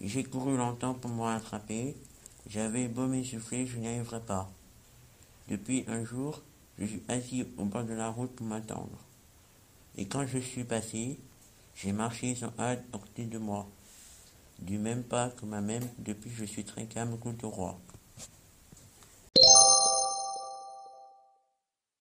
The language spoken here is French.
J'ai couru longtemps pour me rattraper. J'avais beau m'essouffler, je n'y arriverais pas. Depuis un jour, je suis assis au bord de la route pour m'attendre. Et quand je suis passé, j'ai marché sans hâte à côté de moi. Du même pas que ma même, depuis je suis très calme, de roi.